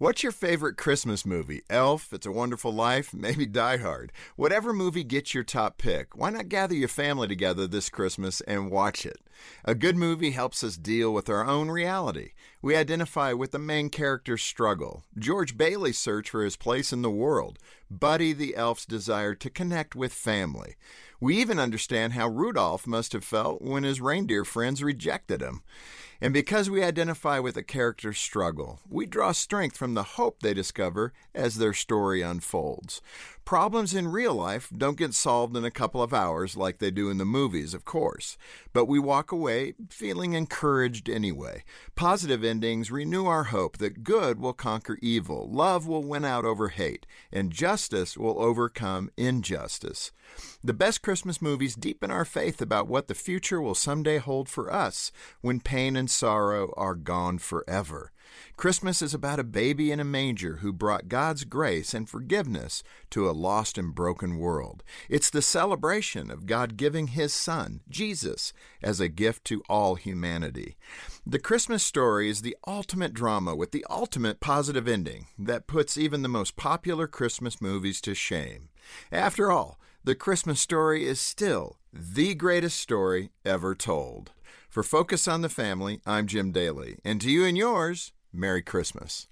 What's your favorite Christmas movie? Elf, It's a Wonderful Life, maybe Die Hard. Whatever movie gets your top pick, why not gather your family together this Christmas and watch it? A good movie helps us deal with our own reality. We identify with the main character's struggle, George Bailey's search for his place in the world, Buddy the elf's desire to connect with family. We even understand how Rudolph must have felt when his reindeer friends rejected him. And because we identify with a character's struggle, we draw strength from the hope they discover as their story unfolds. Problems in real life don't get solved in a couple of hours like they do in the movies, of course, but we walk away feeling encouraged anyway. Positive endings renew our hope that good will conquer evil, love will win out over hate, and justice will overcome injustice. The best Christmas movies deepen our faith about what the future will someday hold for us when pain and sorrow are gone forever. Christmas is about a baby in a manger who brought God's grace and forgiveness to a lost and broken world. It's the celebration of God giving His Son, Jesus, as a gift to all humanity. The Christmas story is the ultimate drama with the ultimate positive ending that puts even the most popular Christmas movies to shame. After all, the Christmas story is still the greatest story ever told. For Focus on the Family, I'm Jim Daly, and to you and yours, Merry Christmas.